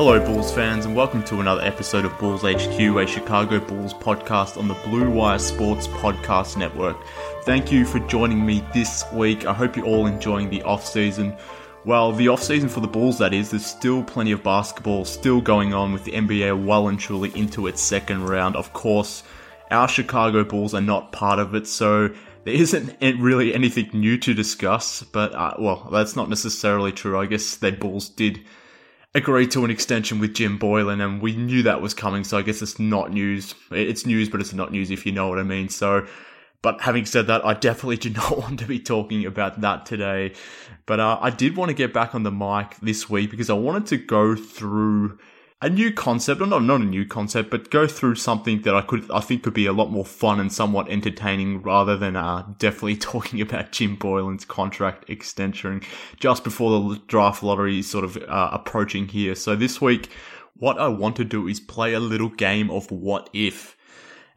Hello, Bulls fans, and welcome to another episode of Bulls HQ, a Chicago Bulls podcast on the Blue Wire Sports Podcast Network. Thank you for joining me this week. I hope you're all enjoying the off season. Well, the off season for the Bulls, that is, there's still plenty of basketball still going on with the NBA well and truly into its second round. Of course, our Chicago Bulls are not part of it, so there isn't really anything new to discuss. But, uh, well, that's not necessarily true. I guess the Bulls did agreed to an extension with Jim Boylen, and we knew that was coming. So I guess it's not news. It's news, but it's not news if you know what I mean. So, but having said that, I definitely do not want to be talking about that today. But uh, I did want to get back on the mic this week because I wanted to go through a new concept, or not not a new concept, but go through something that I could I think could be a lot more fun and somewhat entertaining rather than uh, definitely talking about Jim Boylen's contract extension just before the draft lottery is sort of uh, approaching here. So this week, what I want to do is play a little game of what if.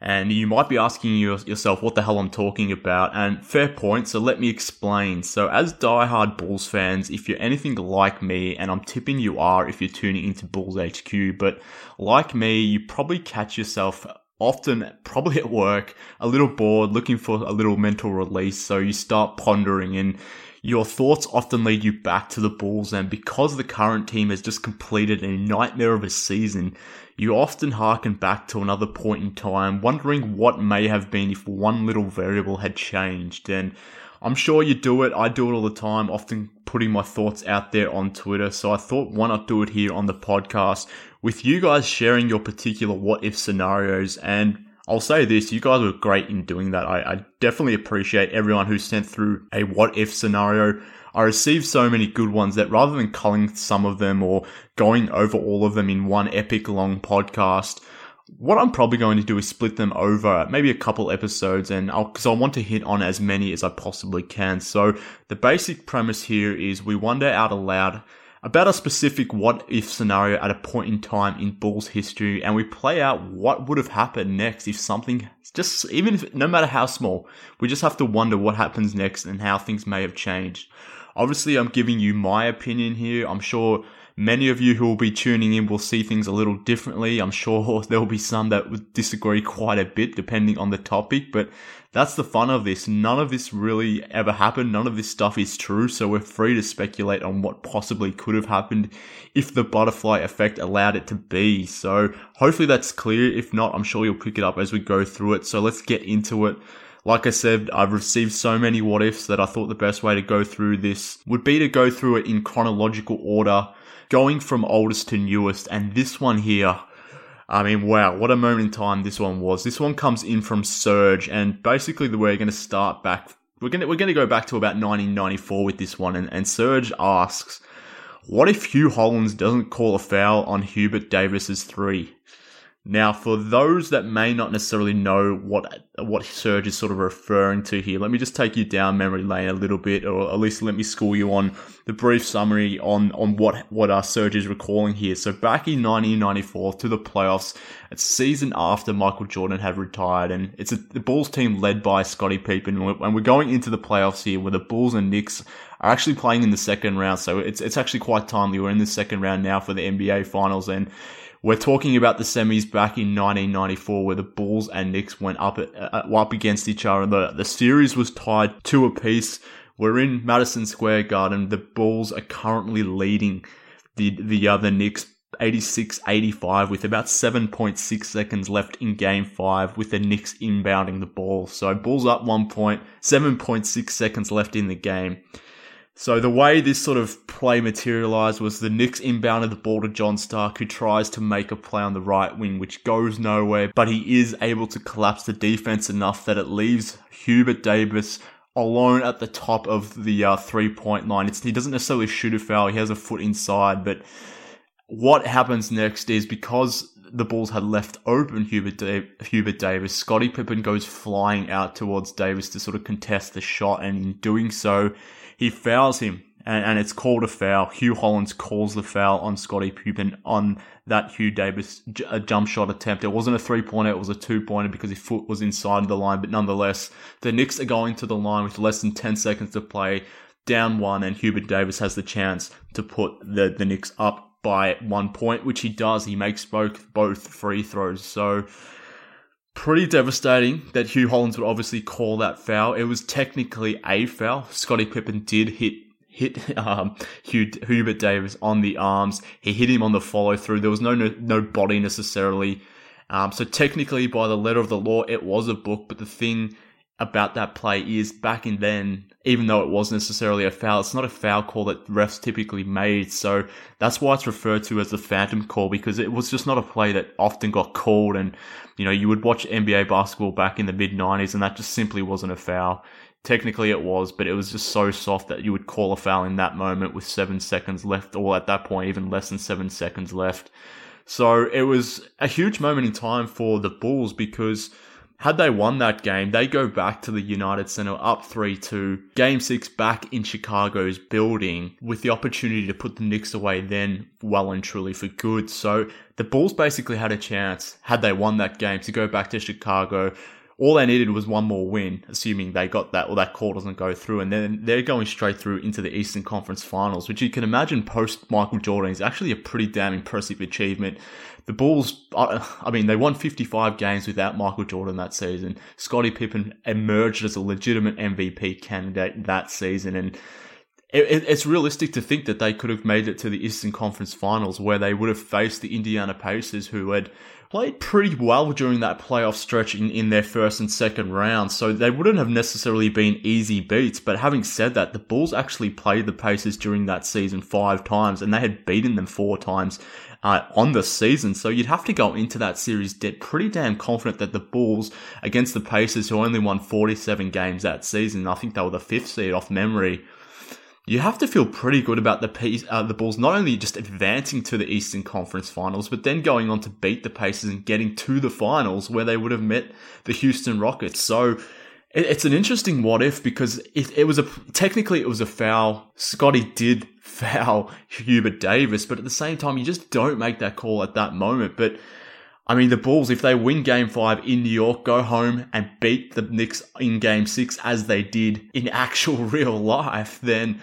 And you might be asking yourself what the hell I'm talking about, and fair point, so let me explain. So, as die-hard Bulls fans, if you're anything like me, and I'm tipping you are if you're tuning into Bulls HQ, but like me, you probably catch yourself often, probably at work, a little bored, looking for a little mental release, so you start pondering and your thoughts often lead you back to the Bulls, and because the current team has just completed a nightmare of a season, you often harken back to another point in time, wondering what may have been if one little variable had changed. And I'm sure you do it. I do it all the time, often putting my thoughts out there on Twitter. So I thought, why not do it here on the podcast with you guys sharing your particular what if scenarios and I'll say this, you guys were great in doing that. I, I, definitely appreciate everyone who sent through a what if scenario. I received so many good ones that rather than culling some of them or going over all of them in one epic long podcast, what I'm probably going to do is split them over maybe a couple episodes and I'll, because I want to hit on as many as I possibly can. So the basic premise here is we wonder out aloud about a specific what if scenario at a point in time in Bulls history, and we play out what would have happened next if something just even if no matter how small, we just have to wonder what happens next and how things may have changed. Obviously, I'm giving you my opinion here. I'm sure many of you who will be tuning in will see things a little differently. I'm sure there will be some that would disagree quite a bit depending on the topic, but that's the fun of this. None of this really ever happened. None of this stuff is true. So we're free to speculate on what possibly could have happened if the butterfly effect allowed it to be. So hopefully that's clear. If not, I'm sure you'll pick it up as we go through it. So let's get into it. Like I said, I've received so many what ifs that I thought the best way to go through this would be to go through it in chronological order, going from oldest to newest. And this one here, I mean, wow, what a moment in time this one was. This one comes in from Serge, and basically we're going to start back, we're going to, we're going to go back to about 1994 with this one, and, and Serge asks, what if Hugh Hollins doesn't call a foul on Hubert Davis's three? Now, for those that may not necessarily know what what Serge is sort of referring to here, let me just take you down memory lane a little bit, or at least let me school you on the brief summary on on what what our Serge is recalling here. So back in 1994 to the playoffs, it's season after Michael Jordan had retired, and it's a, the Bulls team led by Scottie Pippen, and we're going into the playoffs here, where the Bulls and Knicks are actually playing in the second round. So it's it's actually quite timely. We're in the second round now for the NBA Finals, and we're talking about the semis back in 1994 where the Bulls and Knicks went up uh, up against each other. The, the series was tied two apiece. We're in Madison Square Garden. The Bulls are currently leading the, the other Knicks 86-85 with about 7.6 seconds left in game 5 with the Knicks inbounding the ball. So Bulls up 1 point, 7.6 seconds left in the game. So the way this sort of play materialized was the Knicks inbounded the ball to John Starks, who tries to make a play on the right wing, which goes nowhere, but he is able to collapse the defense enough that it leaves Hubert Davis alone at the top of the uh, three point line. It's, he doesn't necessarily shoot a foul, he has a foot inside, but what happens next is because the Bulls had left open Hubert, da- Hubert Davis, Scottie Pippen goes flying out towards Davis to sort of contest the shot, and in doing so, he fouls him, and, and it's called a foul. Hugh Hollins calls the foul on Scottie Pippen on that Hugh Davis j- jump shot attempt. It wasn't a three pointer, it was a two pointer because his foot was inside the line, but nonetheless, the Knicks are going to the line with less than 10 seconds to play, down one, and Hubert Davis has the chance to put the, the Knicks up by one point, which he does. He makes both both free throws. So pretty devastating that Hugh Hollins would obviously call that foul. It was technically a foul. Scottie Pippen did hit hit um, Hugh, Hubert Davis on the arms. He hit him on the follow through. There was no no, no body necessarily. Um, so technically, by the letter of the law, it was a book. But the thing about that play is back in then, even though it wasn't necessarily a foul, it's not a foul call that refs typically made. So that's why it's referred to as the phantom call because it was just not a play that often got called. And, you know, you would watch NBA basketball back in the mid 90s and that just simply wasn't a foul. Technically it was, but it was just so soft that you would call a foul in that moment with seven seconds left, or at that point, even less than seven seconds left. So it was a huge moment in time for the Bulls because had they won that game, they go back to the United Center up 3 2. Game 6 back in Chicago's building with the opportunity to put the Knicks away then well and truly for good. So the Bulls basically had a chance, had they won that game, to go back to Chicago, all they needed was one more win, assuming they got that or that call doesn't go through, and then they're going straight through into the Eastern Conference Finals, which you can imagine post Michael Jordan is actually a pretty damn impressive achievement. The Bulls, I mean, they won 55 games without Michael Jordan that season. Scottie Pippen emerged as a legitimate MVP candidate that season, and it's realistic to think that they could have made it to the Eastern Conference Finals, where they would have faced the Indiana Pacers, who had played pretty well during that playoff stretch in, in their first and second rounds, so they wouldn't have necessarily been easy beats. But having said that, the Bulls actually played the Pacers during that season five times, and they had beaten them four times uh, on the season. So you'd have to go into that series pretty damn confident that the Bulls against the Pacers, who only won 47 games that season, I think they were the fifth seed off memory you have to feel pretty good about the uh, the Bulls not only just advancing to the Eastern Conference Finals, but then going on to beat the Pacers and getting to the finals where they would have met the Houston Rockets. So it's an interesting what if because it, it was a technically it was a foul. Scottie did foul Hubert Davis, but at the same time, you just don't make that call at that moment. But I mean, the Bulls, if they win game five in New York, go home and beat the Knicks in game six as they did in actual real life, then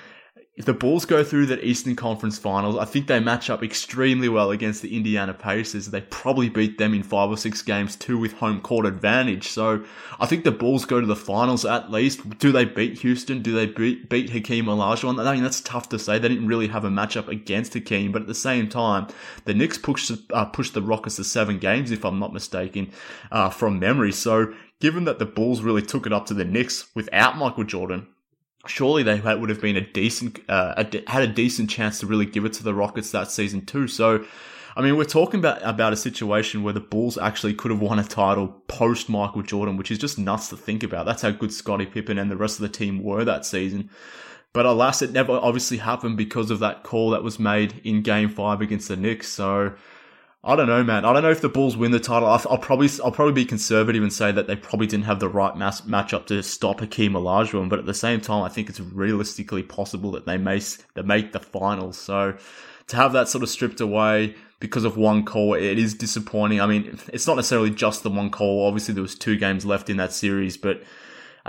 if the Bulls go through that Eastern Conference Finals, I think they match up extremely well against the Indiana Pacers. They probably beat them in five or six games too with home court advantage. So I think the Bulls go to the finals at least. Do they beat Houston? Do they beat, beat Hakeem Olajuwon? I mean, that's tough to say. They didn't really have a matchup against Hakeem, but at the same time, the Knicks pushed, uh, pushed the Rockets to seven games, if I'm not mistaken, uh, from memory. So given that the Bulls really took it up to the Knicks without Michael Jordan, surely they would have been a decent, uh, a, had a decent chance to really give it to the Rockets that season too. So, I mean, we're talking about about a situation where the Bulls actually could have won a title post Michael Jordan, which is just nuts to think about. That's how good Scottie Pippen and the rest of the team were that season. But alas, it never obviously happened because of that call that was made in Game Five against the Knicks. So. I don't know, man. I don't know if the Bulls win the title. I'll, I'll probably I'll probably be conservative and say that they probably didn't have the right mass, matchup to stop Hakeem Olajuwon. But at the same time, I think it's realistically possible that they may they make the finals. So to have that sort of stripped away because of one call, it is disappointing. I mean, it's not necessarily just the one call. Obviously, there was two games left in that series, but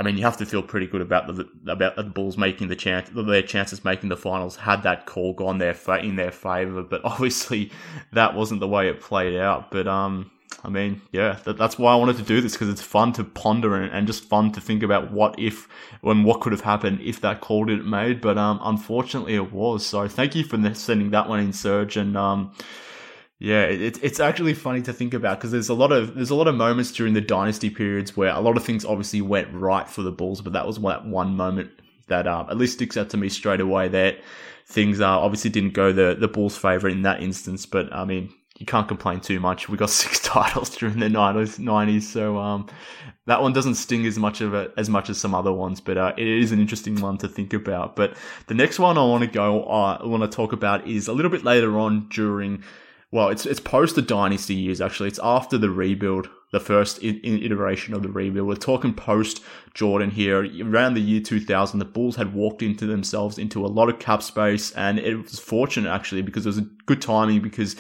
I mean, you have to feel pretty good about the about the Bulls making the chance their chances making the finals had that call gone their in their favor. But obviously, that wasn't the way it played out. But um, I mean, yeah, that, that's why I wanted to do this because it's fun to ponder and, and, just fun to think about what if and what could have happened if that call didn't made. But um, unfortunately, it was. So thank you for sending that one in, Serge, and um yeah, it, it's actually funny to think about because there's a lot of there's a lot of moments during the dynasty periods where a lot of things obviously went right for the Bulls, but that was that one moment that um, at least sticks out to me straight away. That things uh, obviously didn't go the the Bulls' favor in that instance, but I mean you can't complain too much. We got six titles during the nineties, nineties, so um, that one doesn't sting as much of it as much as some other ones, but uh, it is an interesting one to think about. But the next one I want to go, uh, I want to talk about is a little bit later on during well, it's it's post the dynasty years actually. It's after the rebuild, the first iteration of the rebuild. We're talking post Jordan here. Around the year 2000, the Bulls had walked into themselves into a lot of cap space, and it was fortunate actually because it was a good timing because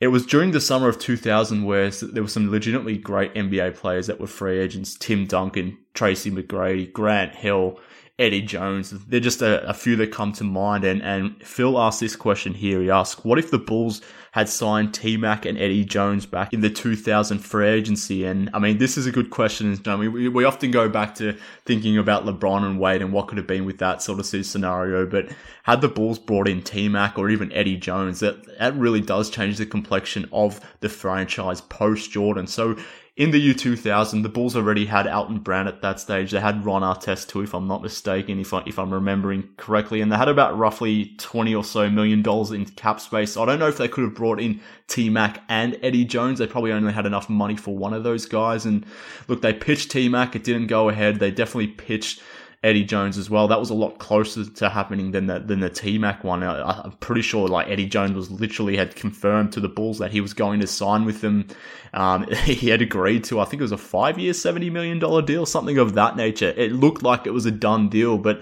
it was during the summer of 2000 where there were some legitimately great NBA players that were free agents: Tim Duncan, Tracy McGrady, Grant Hill. Eddie Jones. They're just a, a, few that come to mind. And, and Phil asked this question here. He asked, what if the Bulls had signed T Mac and Eddie Jones back in the 2000 free agency. And I mean, this is a good question. I mean, we, we often go back to thinking about LeBron and Wade and what could have been with that sort of scenario. But had the Bulls brought in T Mac or even Eddie Jones, that, that really does change the complexion of the franchise post Jordan. So in the year 2000, the Bulls already had Elton Brand at that stage. They had Ron Artest too, if I'm not mistaken, if, I, if I'm remembering correctly. And they had about roughly 20 or so million dollars in cap space. I don't know if they could have brought in T Mac and Eddie Jones. They probably only had enough money for one of those guys. And look, they pitched T Mac. It didn't go ahead. They definitely pitched Eddie Jones as well. That was a lot closer to happening than the than the T Mac one. I, am pretty sure like Eddie Jones was literally had confirmed to the Bulls that he was going to sign with them. Um, he had agreed to I think it was a five year, seventy million dollar deal, something of that nature. It looked like it was a done deal, but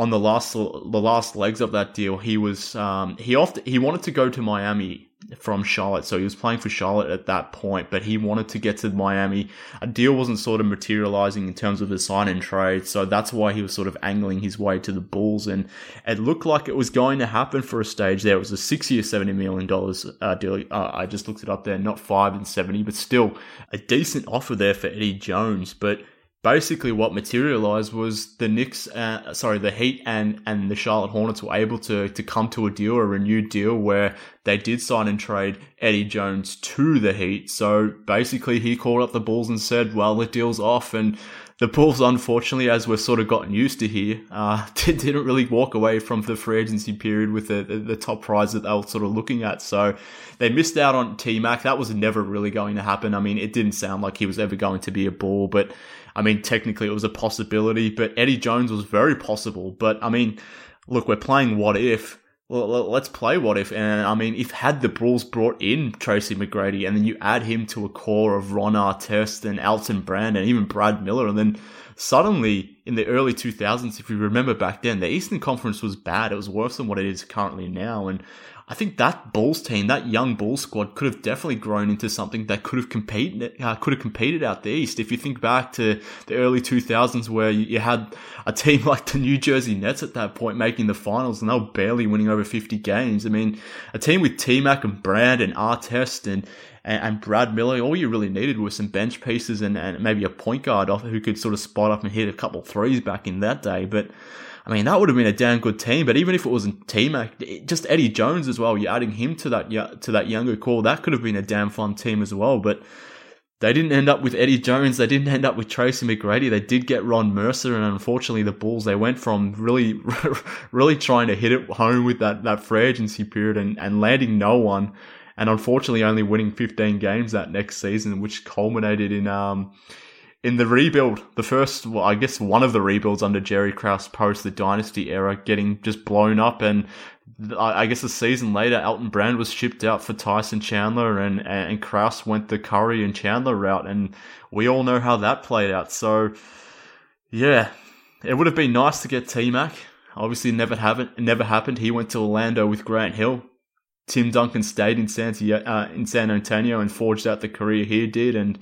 on the last the last legs of that deal, he was um, he often he wanted to go to Miami from Charlotte. So he was playing for Charlotte at that point, but he wanted to get to Miami. A deal wasn't sort of materializing in terms of a sign and trade. So that's why he was sort of angling his way to the Bulls. And it looked like it was going to happen for a stage there. It was a six year, $70 million uh, deal. Uh, I just looked it up there, not five and 70, but still a decent offer there for Eddie Jones. But basically what materialized was the Knicks, uh, sorry, the Heat and, and the Charlotte Hornets were able to, to come to a deal, a renewed deal where they did sign and trade Eddie Jones to the Heat. So basically he called up the Bulls and said, well, the deal's off. And the Bulls, unfortunately, as we've sort of gotten used to here, uh, didn't really walk away from the free agency period with the, the, the, top prize that they were sort of looking at. So they missed out on T Mac. That was never really going to happen. I mean, it didn't sound like he was ever going to be a Bull, but I mean, technically it was a possibility, but Eddie Jones was very possible. But I mean, look, we're playing what if. Let's play what if. And I mean, if had the Bulls brought in Tracy McGrady and then you add him to a core of Ron Artest and Elton Brand and even Brad Miller, and then suddenly in the early 2000s, if you remember back then, the Eastern Conference was bad. It was worse than what it is currently now. And I think that Bulls team, that young Bulls squad, could have definitely grown into something that could have competed, uh, could have competed out the East. If you think back to the early 2000s, where you had a team like the New Jersey Nets at that point making the finals, and they were barely winning over 50 games. I mean, a team with T Mac and Brand and Artest and and, Brad Miller, all you really needed was some bench pieces and, and maybe a point guard off who could sort of spot up and hit a couple threes back in that day. But I mean, that would have been a damn good team. But even if it wasn't T Mac, just Eddie Jones as well, you're adding him to that to that younger core, that could have been a damn fun team as well. But they didn't end up with Eddie Jones. They didn't end up with Tracy McGrady. They did get Ron Mercer, and unfortunately, the Bulls they went from really, really trying to hit it home with that that free agency period and, and landing no one, and unfortunately only winning 15 games that next season, which culminated in um in the rebuild, the first, well, I guess one of the rebuilds under Jerry Krause post the dynasty era, getting just blown up, and I guess a season later, Elton Brand was shipped out for Tyson Chandler, and and Krause went the Curry and Chandler route, and we all know how that played out. So, yeah, it would have been nice to get T Mac. Obviously, never happened. Never happened. He went to Orlando with Grant Hill. Tim Duncan stayed in San, uh, in San Antonio and forged out the career he did, and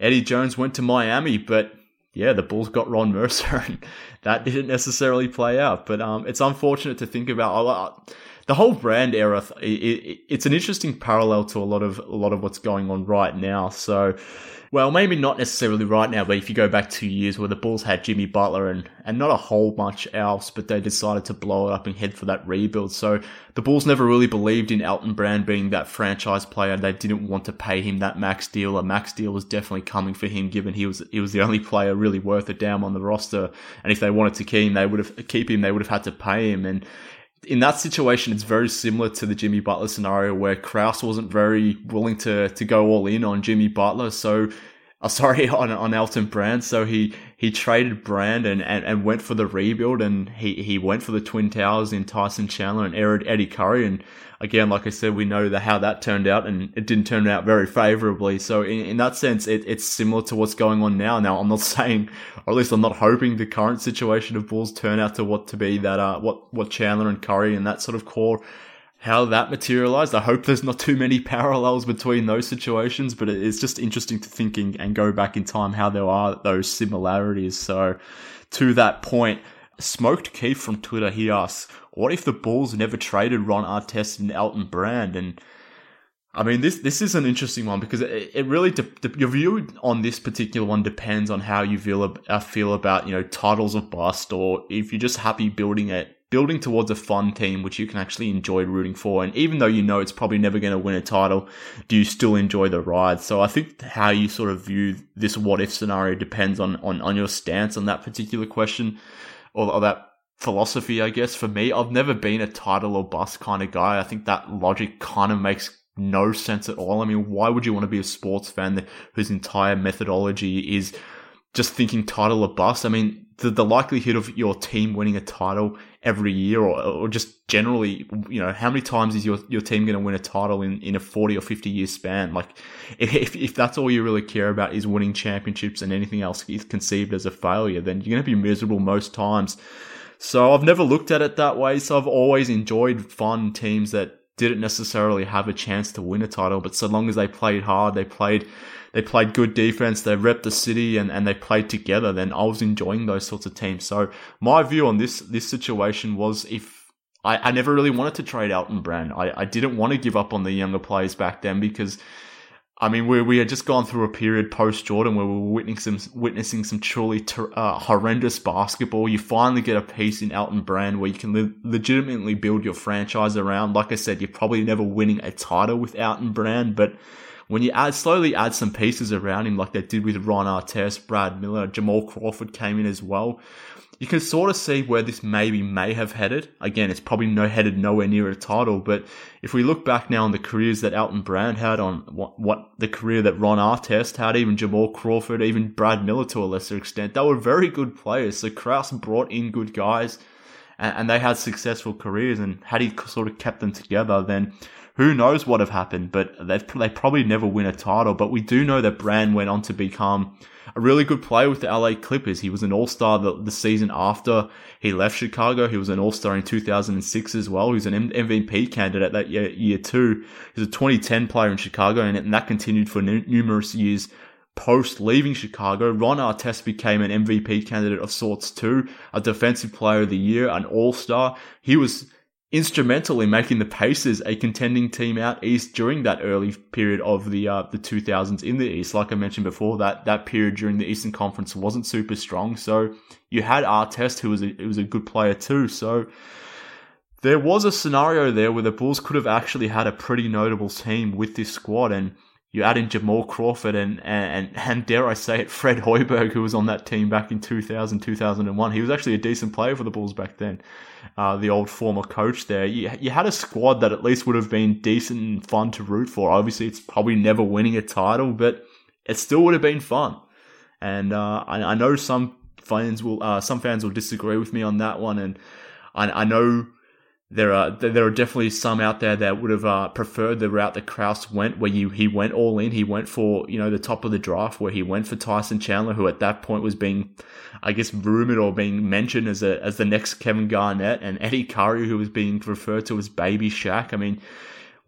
Eddie Jones went to Miami. But yeah, the Bulls got Ron Mercer, and that didn't necessarily play out. But um, it's unfortunate to think about. The whole brand era, it, it, it's an interesting parallel to a lot of a lot of what's going on right now. So well, maybe not necessarily right now, but if you go back two years where the Bulls had Jimmy Butler and, and not a whole much else, but they decided to blow it up and head for that rebuild. So the Bulls never really believed in Elton Brand being that franchise player. They didn't want to pay him that max deal. A max deal was definitely coming for him given he was, he was the only player really worth a damn on the roster. And if they wanted to keep him, they would have, keep him, they would have had to pay him. And in that situation, it's very similar to the Jimmy Butler scenario where Krause wasn't very willing to to go all in on Jimmy Butler. So, uh, sorry, on on Elton Brand. So he he traded Brand and, and, and went for the rebuild, and he, he went for the Twin Towers in Tyson Chandler and Eddie Curry. And again, like I said, we know the, how that turned out, and it didn't turn out very favorably. So in, in that sense, it, it's similar to what's going on now. Now, I'm not saying, or at least I'm not hoping, the current situation of Bulls turn out to what to be that uh what what Chandler and Curry and that sort of core how that materialized. I hope there's not too many parallels between those situations, but it's just interesting to thinking and go back in time how there are those similarities. So to that point, Smoked Keith from Twitter, he asks, what if the Bulls never traded Ron Artest and Elton Brand? And I mean, this this is an interesting one because it, it really de- de- your view on this particular one depends on how you feel uh, feel about you know titles of bust or if you're just happy building it building towards a fun team which you can actually enjoy rooting for. And even though you know it's probably never going to win a title, do you still enjoy the ride? So I think how you sort of view this what if scenario depends on, on, on your stance on that particular question or, or that philosophy, I guess. For me, I've never been a title or bust kind of guy. I think that logic kind of makes no sense at all. I mean, why would you want to be a sports fan that, whose entire methodology is just thinking title or bust? I mean, the, the likelihood of your team winning a title every year or, or just generally, you know, how many times is your, your team going to win a title in, in a 40 or 50 year span? Like, if, if that's all you really care about is winning championships and anything else is conceived as a failure, then you're going to be miserable most times. So I've never looked at it that way. So I've always enjoyed fun teams that didn't necessarily have a chance to win a title, but so long as they played hard, they played they played good defense, they repped the city and, and they played together, then I was enjoying those sorts of teams. So my view on this this situation was if I, I never really wanted to trade Elton Brand. I, I didn't want to give up on the younger players back then because I mean, we, we had just gone through a period post Jordan where we were witnessing some, witnessing some truly ter- uh, horrendous basketball. You finally get a piece in Elton Brand where you can le- legitimately build your franchise around. Like I said, you're probably never winning a title with Elton Brand, but when you add slowly add some pieces around him, like they did with Ron Artest, Brad Miller, Jamal Crawford came in as well. You can sort of see where this maybe may have headed. Again, it's probably no headed nowhere near a title, but if we look back now on the careers that Elton Brand had, on what, what the career that Ron Artest had, even Jamal Crawford, even Brad Miller to a lesser extent, they were very good players. So Krause brought in good guys and, and they had successful careers. And had he sort of kept them together, then who knows what have happened, but they they probably never win a title. But we do know that Brand went on to become a really good player with the LA Clippers. He was an All Star the, the, season after he left Chicago. He was an All Star in 2006 as well. He was an MVP candidate that year, year too. He was a 2010 player in Chicago, and, and that continued for n- numerous years post leaving Chicago, Ron Artest became an MVP candidate of sorts too, a defensive player of the year, an all-star. He was instrumental in making the Pacers a contending team out east during that early period of the uh, the 2000s in the East. Like I mentioned before, that that period during the Eastern Conference wasn't super strong. So you had Artest, who was a, who was a good player too. So there was a scenario there where the Bulls could have actually had a pretty notable team with this squad and you add in Jamal Crawford and, and, and dare I say it, Fred Hoiberg, who was on that team back in 2000, 2001. He was actually a decent player for the Bulls back then, uh, the old former coach there. You, you had a squad that at least would have been decent and fun to root for. Obviously, it's probably never winning a title, but it still would have been fun. And uh, I, I, know some fans will uh, some fans will disagree with me on that one, and I, I know there are there are definitely some out there that would have uh, preferred the route that Krause went, where you he went all in. He went for you know the top of the draft, where he went for Tyson Chandler, who at that point was being, I guess, rumored or being mentioned as a as the next Kevin Garnett, and Eddie Curry, who was being referred to as Baby Shaq. I mean,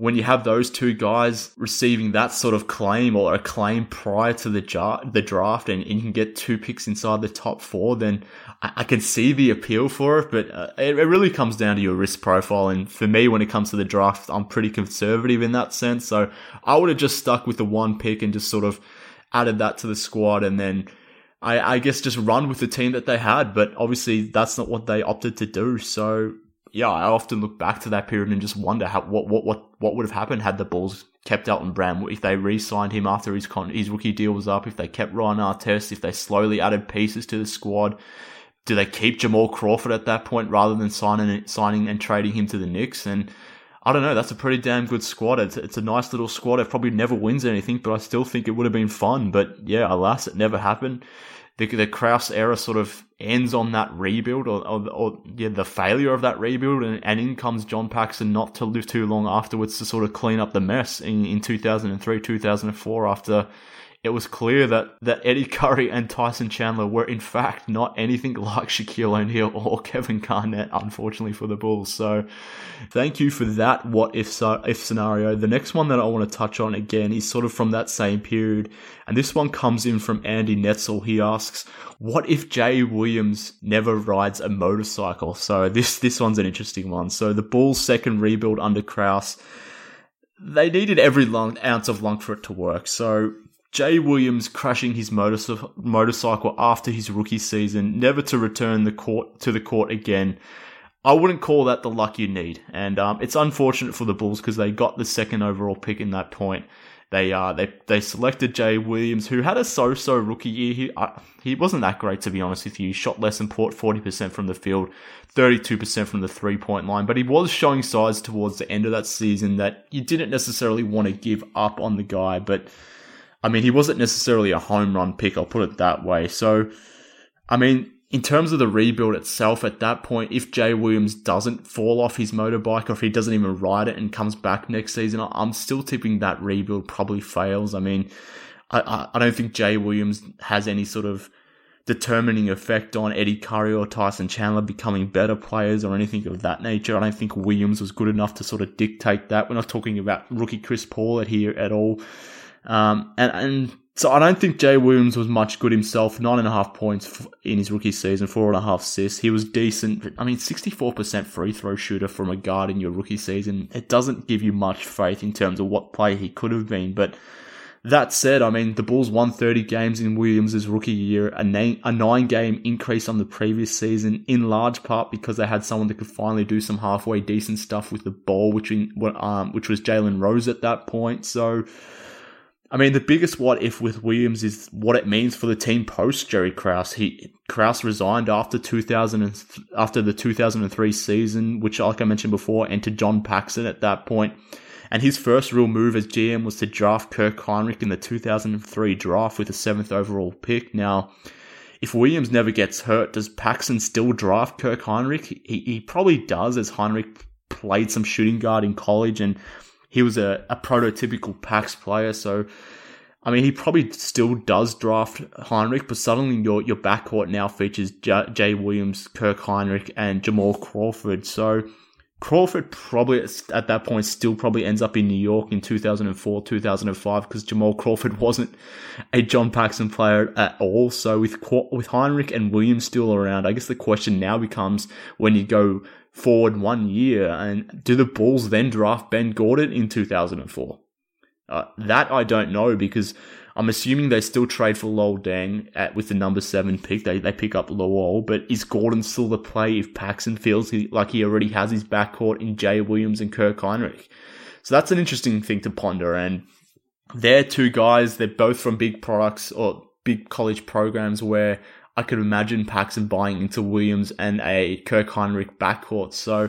when you have those two guys receiving that sort of claim or a claim prior to the, jar- the draft and, you can get two picks inside the top four, then I, I can see the appeal for it, but uh, it, it, really comes down to your risk profile. And for me, when it comes to the draft, I'm pretty conservative in that sense. So I would have just stuck with the one pick and just sort of added that to the squad and then I, I guess just run with the team that they had. But obviously that's not what they opted to do. So yeah, I often look back to that period and just wonder how what what what what would have happened had the Bulls kept Elton Brand if they re-signed him after his con- his rookie deal was up, if they kept Ryan Artest, if they slowly added pieces to the squad. Do they keep Jamal Crawford at that point rather than signing signing and trading him to the Knicks? And I don't know. That's a pretty damn good squad. It's, it's a nice little squad. It probably never wins anything, but I still think it would have been fun. But yeah, alas, it never happened the, the Krause era sort of ends on that rebuild or, or, or yeah, the failure of that rebuild, and, and, in comes John Paxson not to live too long afterwards to sort of clean up the mess in, in 2003, 2004 after it was clear that, that Eddie Curry and Tyson Chandler were in fact not anything like Shaquille O'Neal or Kevin Garnett, unfortunately for the Bulls. So thank you for that what if if scenario. The next one that I want to touch on again is sort of from that same period. And this one comes in from Andy Netzel. He asks, what if Jay Williams never rides a motorcycle? So this, this one's an interesting one. So the Bulls second rebuild under Krause they needed every ounce of lung for it to work. So Jay Williams crashing his motorcycle after his rookie season, never to return the court to the court again. I wouldn't call that the luck you need, and um, it's unfortunate for the Bulls because they got the second overall pick in that point. They uh they they selected Jay Williams, who had a so-so rookie year. He uh, he wasn't that great to be honest with you. He shot less than forty percent from the field, thirty-two percent from the three-point line, but he was showing signs towards the end of that season that you didn't necessarily want to give up on the guy, but I mean, he wasn't necessarily a home run pick, I'll put it that way. So, I mean, in terms of the rebuild itself, at that point, if Jay Williams doesn't fall off his motorbike or if he doesn't even ride it and comes back next season, I'm still tipping that rebuild probably fails. I mean, I, I don't think Jay Williams has any sort of determining effect on Eddie Curry or Tyson Chandler becoming better players or anything of that nature. I don't think Williams was good enough to sort of dictate that. We're not talking about rookie Chris Paul here at all. Um, and, and so I don't think Jay Williams was much good himself. Nine and a half points in his rookie season, four and a half assists. He was decent. I mean, 64% free throw shooter from a guard in your rookie season. It doesn't give you much faith in terms of what player he could have been. But that said, I mean, the Bulls won 30 games in Williams' rookie year, a, nine, game increase on the previous season, in large part because they had someone that could finally do some halfway decent stuff with the ball, which, in, um, which was Jalen Rose at that point. So, I mean, the biggest what if with Williams is what it means for the team post Jerry Krause. He Krause resigned after 2000 after the 2003 season, which, like I mentioned before, entered John Paxson at that point. And his first real move as GM was to draft Kirk Hinrich in the 2003 draft with the seventh overall pick. Now, if Williams never gets hurt, does Paxson still draft Kirk Hinrich? He, he probably does, as Hinrich played some shooting guard in college and he was a, a prototypical Pax player. So, I mean, he probably still does draft Hinrich, but suddenly your your backcourt now features J- Jay Williams, Kirk Hinrich, and Jamal Crawford. So Crawford probably at that point still probably ends up in New York in 2004, 2005 because Jamal Crawford wasn't a John Paxson player at all. So with with Hinrich and Williams still around, I guess the question now becomes when you go forward one year. And do the Bulls then draft Ben Gordon in 2004? Uh, that I don't know because I'm assuming they still trade for Luol Deng at, with the number seven pick. They, they pick up Luol, but is Gordon still the play if Paxson feels he, like he already has his backcourt in Jay Williams and Kirk Hinrich? So that's an interesting thing to ponder. And they're two guys, they're both from big products or big college programs where I could imagine Paxson buying into Williams and a Kirk Hinrich backcourt. So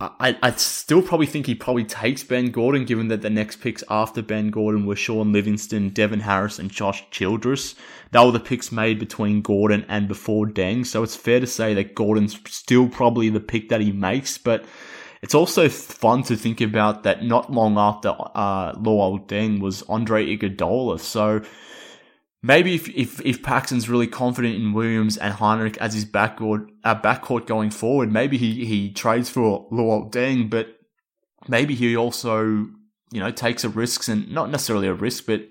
I, I still probably think he probably takes Ben Gordon, given that the next picks after Ben Gordon were Shaun Livingston, Devin Harris, and Josh Childress. They were the picks made between Gordon and before Deng, so it's fair to say that Gordon's still probably the pick that he makes, but it's also fun to think about that not long after uh, Deng was Andre Iguodala, so maybe if, if, if Paxson's really confident in Williams and Hinrich as his backcourt, uh, backcourt going forward, maybe he, he trades for Luol Deng, but maybe he also, you know, takes a risk and not necessarily a risk, but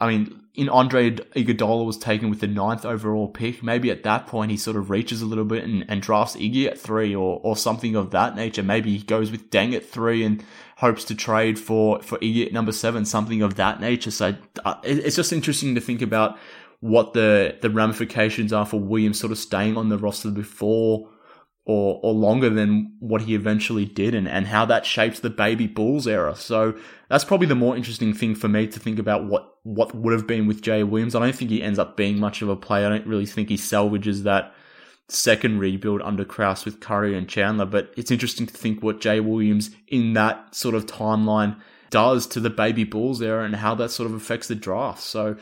I mean, in Andre Iguodala was taken with the ninth overall pick. Maybe at that point he sort of reaches a little bit and, and drafts Iggy at three or, or something of that nature. Maybe he goes with Deng at three and hopes to trade for, for Iggy at number seven, something of that nature. So uh, it's just interesting to think about what the, the ramifications are for Williams sort of staying on the roster before or, or longer than what he eventually did and, and how that shapes the baby Bulls era. So that's probably the more interesting thing for me to think about what, what would have been with Jay Williams. I don't think he ends up being much of a player. I don't really think he salvages that second rebuild under Krause with Curry and Chandler, but it's interesting to think what Jay Williams in that sort of timeline does to the baby Bulls era and how that sort of affects the draft. So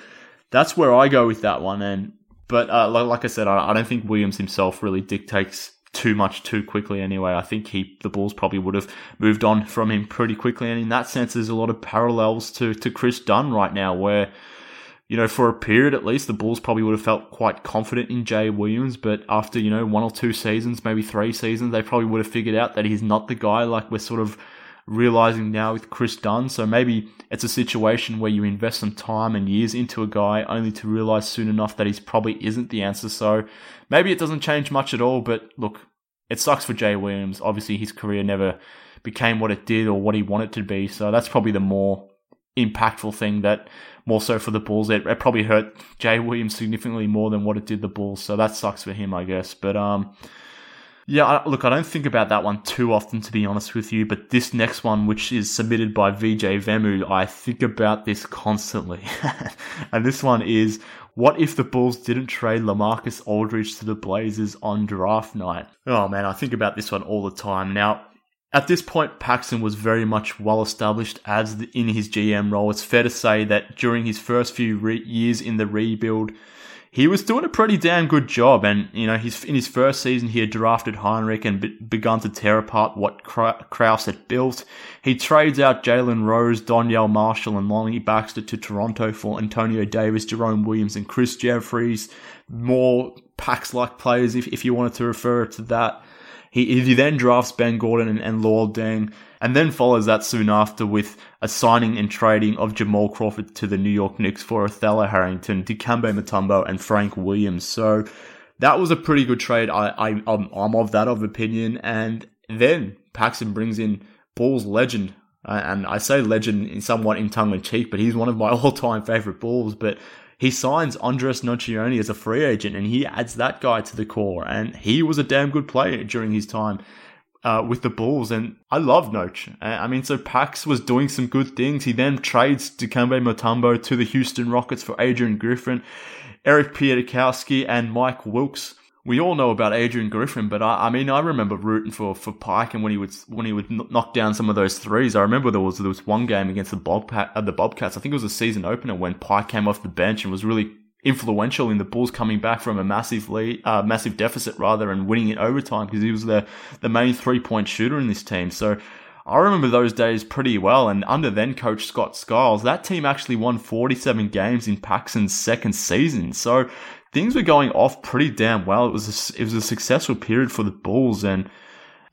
that's where I go with that one. And, but, uh, like, like I said, I, I don't think Williams himself really dictates too much too quickly anyway. I think he the Bulls probably would have moved on from him pretty quickly. And in that sense, there's a lot of parallels to to Kris Dunn right now, where you know for a period at least the Bulls probably would have felt quite confident in Jay Williams, but after you know one or two seasons, maybe three seasons, they probably would have figured out that he's not the guy. Like we're sort of realizing now with Kris Dunn. So maybe it's a situation where you invest some time and years into a guy only to realize soon enough that he's probably isn't the answer. So maybe it doesn't change much at all, but look, it sucks for Jay Williams. Obviously, his career never became what it did or what he wanted to be. So that's probably the more impactful thing that more so for the Bulls. It, it probably hurt Jay Williams significantly more than what it did the Bulls. So that sucks for him, I guess. But, um, yeah, I, look, I don't think about that one too often, to be honest with you. But this next one, which is submitted by VJ Vemu, I think about this constantly. and this one is what if the Bulls didn't trade LaMarcus Aldridge to the Blazers on draft night? Oh man, I think about this one all the time. Now, at this point, Paxson was very much well established as the, in his GM role. It's fair to say that during his first few re- years in the rebuild, he was doing a pretty damn good job. And, you know, he's, in his first season, he had drafted Hinrich and be- begun to tear apart what Krause had built. He trades out Jalen Rose, Donyell Marshall, and Lonnie Baxter to Toronto for Antonio Davis, Jerome Williams, and Chris Jefferies. More Pax like players, if, if you wanted to refer to that. He, he then drafts Ben Gordon and, and Luol Deng and then follows that soon after with a signing and trading of Jamal Crawford to the New York Knicks for Othella Harrington, Dikembe Mutombo, and Frank Williams. So that was a pretty good trade. I, I I'm, I'm of that of opinion. And then Paxson brings in Bulls legend, uh, and I say legend somewhat in tongue in cheek, but he's one of my all time favorite Bulls. But he signs Andres Nocioni as a free agent, and he adds that guy to the core. And he was a damn good player during his time uh, with the Bulls, and I love Noach. I mean, so Pax was doing some good things. He then trades Dikembe Mutombo to the Houston Rockets for Adrian Griffin, Eric Piatkowski, and Mike Wilks. We all know about Adrian Griffin, but I, I, mean, I remember rooting for, for Pike and when he would when he would knock down some of those threes. I remember there was there was one game against the Bobcat, uh, the Bobcats. I think it was a season opener when Pike came off the bench and was really influential in the Bulls coming back from a massive lead, uh, massive deficit rather, and winning in overtime because he was the the main three point shooter in this team. So I remember those days pretty well. And under then coach Scott Skiles, that team actually won 47 games in Paxson's second season. So things were going off pretty damn well. It was a, it was a successful period for the Bulls, and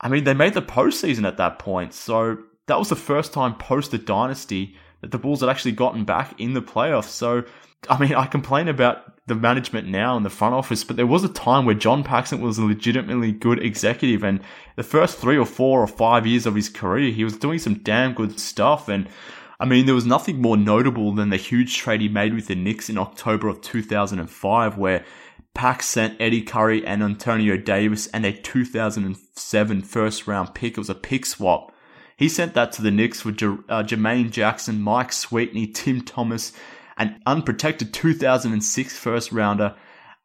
I mean they made the postseason at that point. So that was the first time post the dynasty that the Bulls had actually gotten back in the playoffs. So I mean, I complain about the management now in the front office, but there was a time where John Paxson was a legitimately good executive, and the first three or four or five years of his career, he was doing some damn good stuff. And I mean, there was nothing more notable than the huge trade he made with the Knicks in October of 2005, where Pax sent Eddie Curry and Antonio Davis and a 2007 first round pick. It was a pick swap. He sent that to the Knicks with J- uh, Jermaine Jackson, Mike Sweetney, Tim Thomas, an unprotected 2006 first rounder,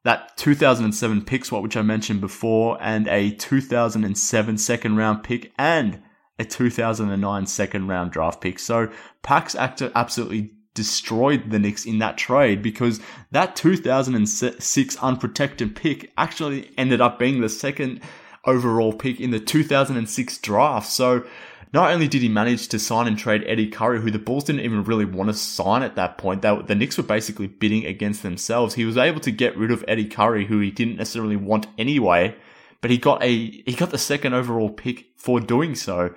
that 2007 pick swap, which I mentioned before, and a 2007 second round pick and a 2009 second round draft pick. So Pax Actor absolutely destroyed the Knicks in that trade because that 2006 unprotected pick actually ended up being the second overall pick in the 2006 draft. So not only did he manage to sign and trade Eddie Curry, who the Bulls didn't even really want to sign at that point, they, the Knicks were basically bidding against themselves. He was able to get rid of Eddie Curry, who he didn't necessarily want anyway, but he got a he got the second overall pick for doing so.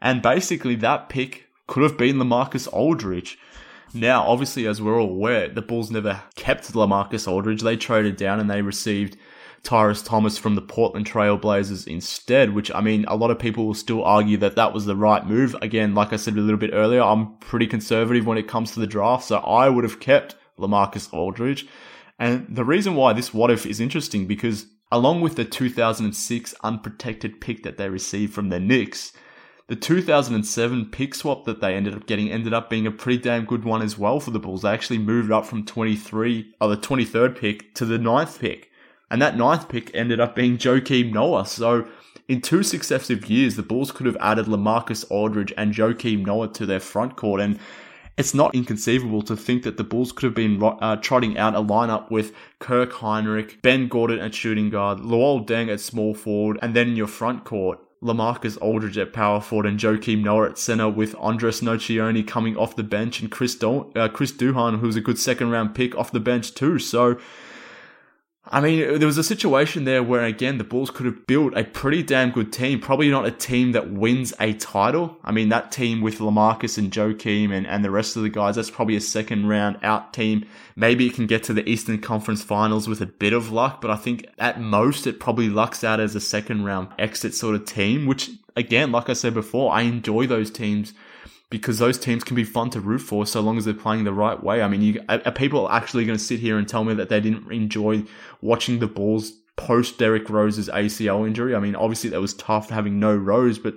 And basically that pick could have been LaMarcus Aldridge. Now, obviously, as we're all aware, the Bulls never kept LaMarcus Aldridge. They traded down and they received Tyrus Thomas from the Portland Trailblazers instead, which I mean, a lot of people will still argue that that was the right move. Again, like I said a little bit earlier, I'm pretty conservative when it comes to the draft, so I would have kept LaMarcus Aldridge. And the reason why this what if is interesting because along with the 2006 unprotected pick that they received from the Knicks, the 2007 pick swap that they ended up getting ended up being a pretty damn good one as well for the Bulls. They actually moved up from 23, or the 23rd pick to the 9th pick. And that ninth pick ended up being Joakim Noah. So in two successive years, the Bulls could have added LaMarcus Aldridge and Joakim Noah to their front court. And it's not inconceivable to think that the Bulls could have been uh, trotting out a lineup with Kirk Hinrich, Ben Gordon at shooting guard, Luol Deng at small forward, and then in your front court, LaMarcus Aldridge at power forward and Joakim Noah at center with Andres Nocioni coming off the bench and Chris, Do- uh, Chris Duhon, who's a good second round pick off the bench too. So I mean, there was a situation there where, again, the Bulls could have built a pretty damn good team. Probably not a team that wins a title. I mean, that team with Lamarcus and Joakim and, and the rest of the guys, that's probably a second round out team. Maybe it can get to the Eastern Conference finals with a bit of luck, but I think at most it probably lucks out as a second round exit sort of team, which, again, like I said before, I enjoy those teams because those teams can be fun to root for so long as they're playing the right way. I mean, you, are, are people actually going to sit here and tell me that they didn't enjoy watching the Bulls post Derrick Rose's ACL injury? I mean, obviously that was tough having no Rose, but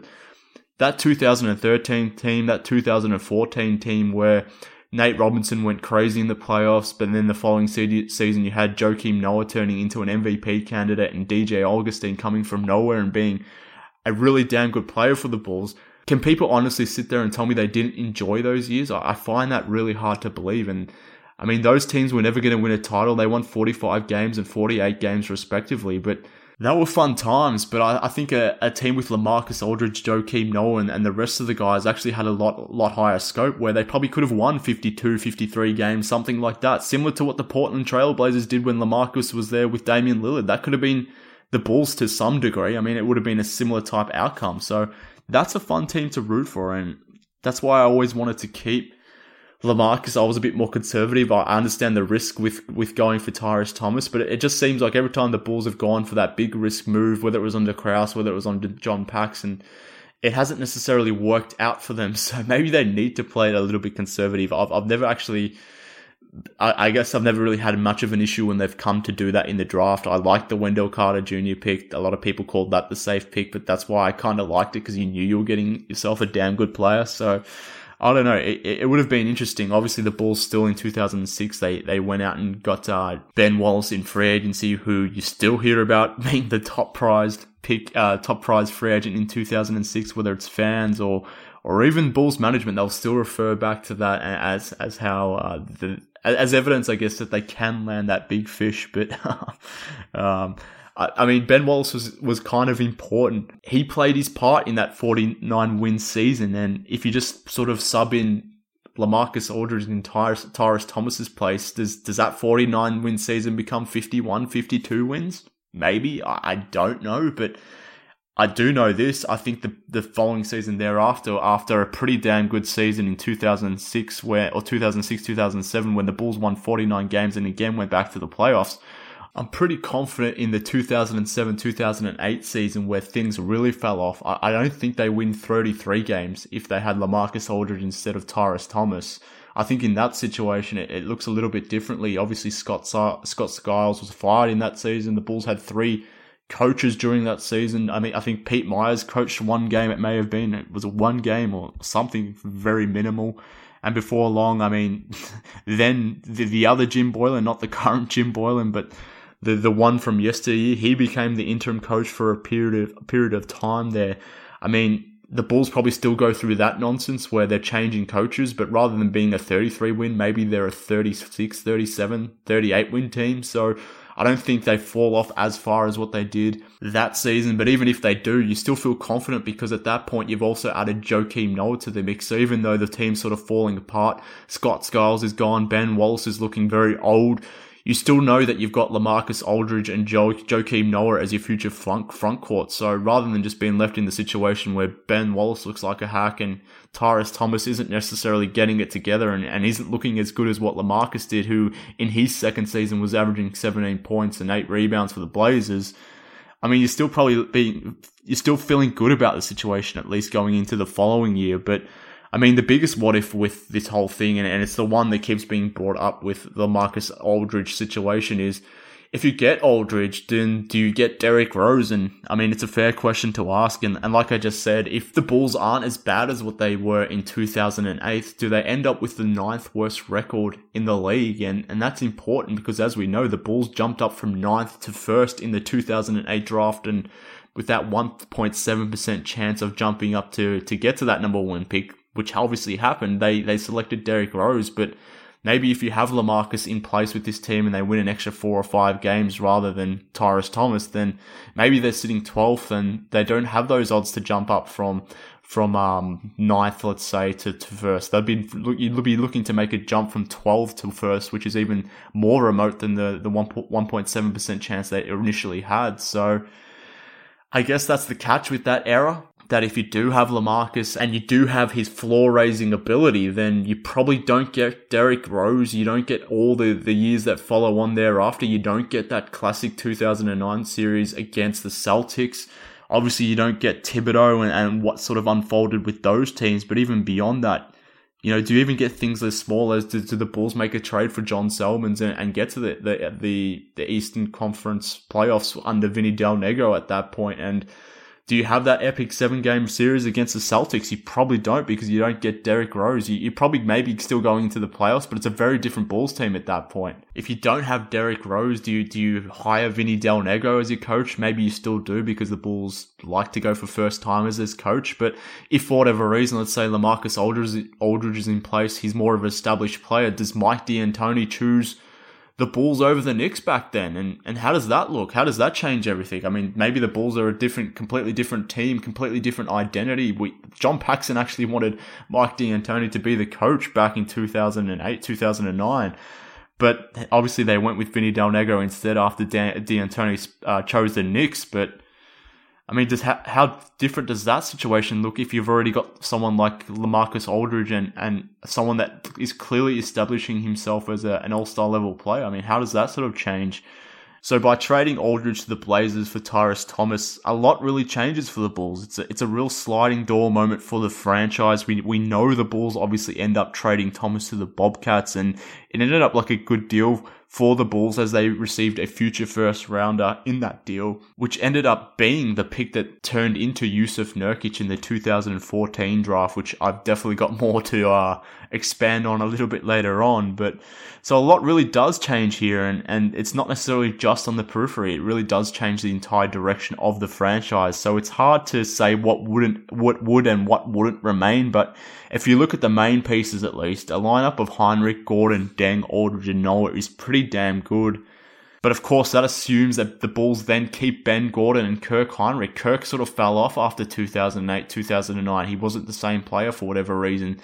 that 2013 team, that 2014 team where Nate Robinson went crazy in the playoffs, but then the following season you had Joakim Noah turning into an MVP candidate and DJ Augustin coming from nowhere and being a really damn good player for the Bulls. Can people honestly sit there and tell me they didn't enjoy those years? I find that really hard to believe. And I mean, those teams were never going to win a title. They won 45 games and 48 games respectively, but that were fun times. But I, I think a, a, team with LaMarcus Aldridge, Joakim Noah, and, and the rest of the guys actually had a lot, lot higher scope where they probably could have won 52, 53 games, something like that. Similar to what the Portland Trailblazers did when LaMarcus was there with Damian Lillard. That could have been the Bulls to some degree. I mean, it would have been a similar type outcome. So that's a fun team to root for, and that's why I always wanted to keep Lamarcus. I was a bit more conservative. I understand the risk with with going for Tyrus Thomas, but it just seems like every time the Bulls have gone for that big risk move, whether it was under Krause, whether it was under John Paxson, it hasn't necessarily worked out for them. So maybe they need to play it a little bit conservative. I've I've never actually I, I, guess I've never really had much of an issue when they've come to do that in the draft. I like the Wendell Carter Jr. pick. A lot of people called that the safe pick, but that's why I kind of liked it because you knew you were getting yourself a damn good player. So I don't know. It, it would have been interesting. Obviously, the Bulls still in 2006. They they went out and got uh, Ben Wallace in free agency, who you still hear about being the top prized pick, uh, top prize free agent in 2006. Whether it's fans or or even Bulls management, they'll still refer back to that as as how uh, the as evidence, I guess, that they can land that big fish. But um, I, I, mean, Ben Wallace was was kind of important. He played his part in that 49 win season, and if you just sort of sub in Lamarcus Aldridge in Tyrus, Tyrus Thomas's place, does does that 49 win season become 51, 52 wins? Maybe I, I don't know, but I do know this. I think the the following season thereafter, after a pretty damn good season in 2006, where or 2006 2007, when the Bulls won 49 games and again went back to the playoffs, I'm pretty confident in the 2007 2008 season where things really fell off. I, I don't think they win 33 games if they had Lamarcus Aldridge instead of Tyrus Thomas. I think in that situation, it, it looks a little bit differently. Obviously, Scott Scott Skiles was fired in that season. The Bulls had three coaches during that season. I mean, I think Pete Myers coached one game. It may have been it was one game or something very minimal. And before long, I mean, then the, the other Jim Boylan, not the current Jim Boylen, but the the one from yesterday. He became the interim coach for a period of a period of time there. I mean, the Bulls probably still go through that nonsense where they're changing coaches, but rather than being a 33 win, maybe they're a 36, 37, 38 win team. So I don't think they fall off as far as what they did that season. But even if they do, you still feel confident because at that point you've also added Joakim Noah to the mix. So even though the team's sort of falling apart, Scott Skiles is gone, Ben Wallace is looking very old you still know that you've got Lamarcus Aldridge and jo- Joakim Noah as your future front, court. So rather than just being left in the situation where Ben Wallace looks like a hack and Tyrus Thomas isn't necessarily getting it together and, and isn't looking as good as what Lamarcus did, who in his second season was averaging 17 points and 8 rebounds for the Blazers. I mean, you're still probably being, you're still feeling good about the situation, at least going into the following year, but I mean, the biggest what if with this whole thing, and, and it's the one that keeps being brought up with LaMarcus Aldridge situation is if you get Aldridge, then do you get Derrick Rose? And I mean, it's a fair question to ask. And, and like I just said, if the Bulls aren't as bad as what they were in 2008, do they end up with the ninth worst record in the league? And, and that's important because as we know, the Bulls jumped up from ninth to first in the 2008 draft and with that 1.7% chance of jumping up to, to get to that number one pick, which obviously happened, they they selected Derrick Rose, but maybe if you have Lamarcus in place with this team and they win an extra four or five games rather than Tyrus Thomas, then maybe they're sitting 12th and they don't have those odds to jump up from from um, ninth, let's say, to, to first. They'd be you'd be looking to make a jump from 12 to first, which is even more remote than the the 1.7 percent chance they initially had. So. I guess that's the catch with that error that if you do have Lamarcus and you do have his floor raising ability, then you probably don't get Derrick Rose. You don't get all the, the years that follow on thereafter. You don't get that classic 2009 series against the Celtics. Obviously, you don't get Thibodeau and, and what sort of unfolded with those teams. But even beyond that, you know, do you even get things as small as do, do the Bulls make a trade for John Salmons and, and get to the, the, the the Eastern Conference playoffs under Vinny Del Negro at that point and do you have that epic seven game series against the Celtics? You probably don't because you don't get Derrick Rose. You, are probably maybe still going into the playoffs, but it's a very different Bulls team at that point. If you don't have Derrick Rose, do you do you hire Vinny Del Negro as your coach? Maybe you still do because the Bulls like to go for first timers as coach. But if for whatever reason, let's say Lamarcus Aldridge, Aldridge is in place, he's more of an established player. Does Mike D'Antoni choose? The Bulls over the Knicks back then. And, and how does that look? How does that change everything? I mean, maybe the Bulls are a different, completely different team, completely different identity. We, John Paxson actually wanted Mike D'Antoni to be the coach back in 2008, 2009. But obviously they went with Vinny Del Negro instead after D'Antoni uh, chose the Knicks. But I mean, does how, how different does that situation look if you've already got someone like Lamarcus Aldridge and, and someone that is clearly establishing himself as a, an all star level player? I mean, how does that sort of change? So by trading Aldridge to the Blazers for Tyrus Thomas, a lot really changes for the Bulls. It's a, it's a real sliding door moment for the franchise. We we know the Bulls obviously end up trading Thomas to the Bobcats, and it ended up like a good deal for the Bulls as they received a future first rounder in that deal, which ended up being the pick that turned into Jusuf Nurkic in the 2014 draft, which I've definitely got more to uh, expand on a little bit later on. But so a lot really does change here, and, and it's not necessarily just on the periphery. It really does change the entire direction of the franchise. So it's hard to say what wouldn't, what would and what wouldn't remain, but if you look at the main pieces at least, a lineup of Hinrich, Gordon, Deng, Aldridge, and Noah is pretty damn good. But of course, that assumes that the Bulls then keep Ben Gordon and Kirk Hinrich. Kirk sort of fell off after 2008, 2009. He wasn't the same player for whatever reason.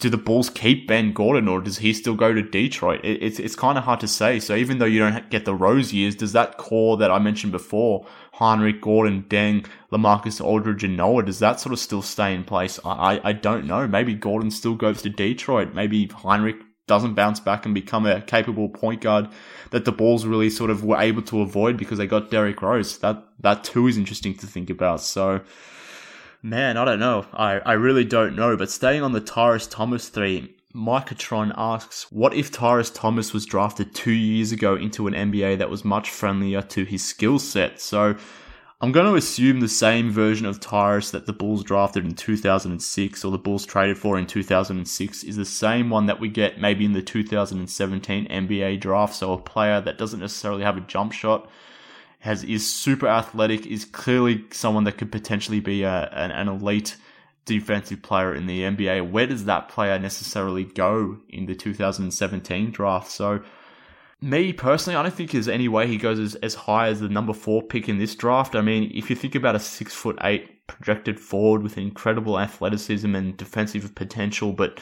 Do the Bulls keep Ben Gordon or does he still go to Detroit? It, it's it's kind of hard to say. So even though you don't get the Rose years, does that core that I mentioned before, Hinrich, Gordon, Deng, Lamarcus Aldridge, and Noah, does that sort of still stay in place? I, I, I don't know. Maybe Gordon still goes to Detroit. Maybe Hinrich doesn't bounce back and become a capable point guard that the Bulls really sort of were able to avoid because they got Derrick Rose. That that too is interesting to think about. So, man, I don't know. I, I really don't know. But staying on the Tyrus Thomas theme, Micatron asks, what if Tyrus Thomas was drafted two years ago into an NBA that was much friendlier to his skill set? So I'm going to assume the same version of Tyrus that the Bulls drafted in 2006 or the Bulls traded for in 2006 is the same one that we get maybe in the 2017 NBA draft. So a player that doesn't necessarily have a jump shot, has is super athletic, is clearly someone that could potentially be a, an, an elite defensive player in the NBA. Where does that player necessarily go in the 2017 draft? So me personally, I don't think there's any way he goes as, as high as the number four pick in this draft. I mean, if you think about a six foot eight projected forward with incredible athleticism and defensive potential, but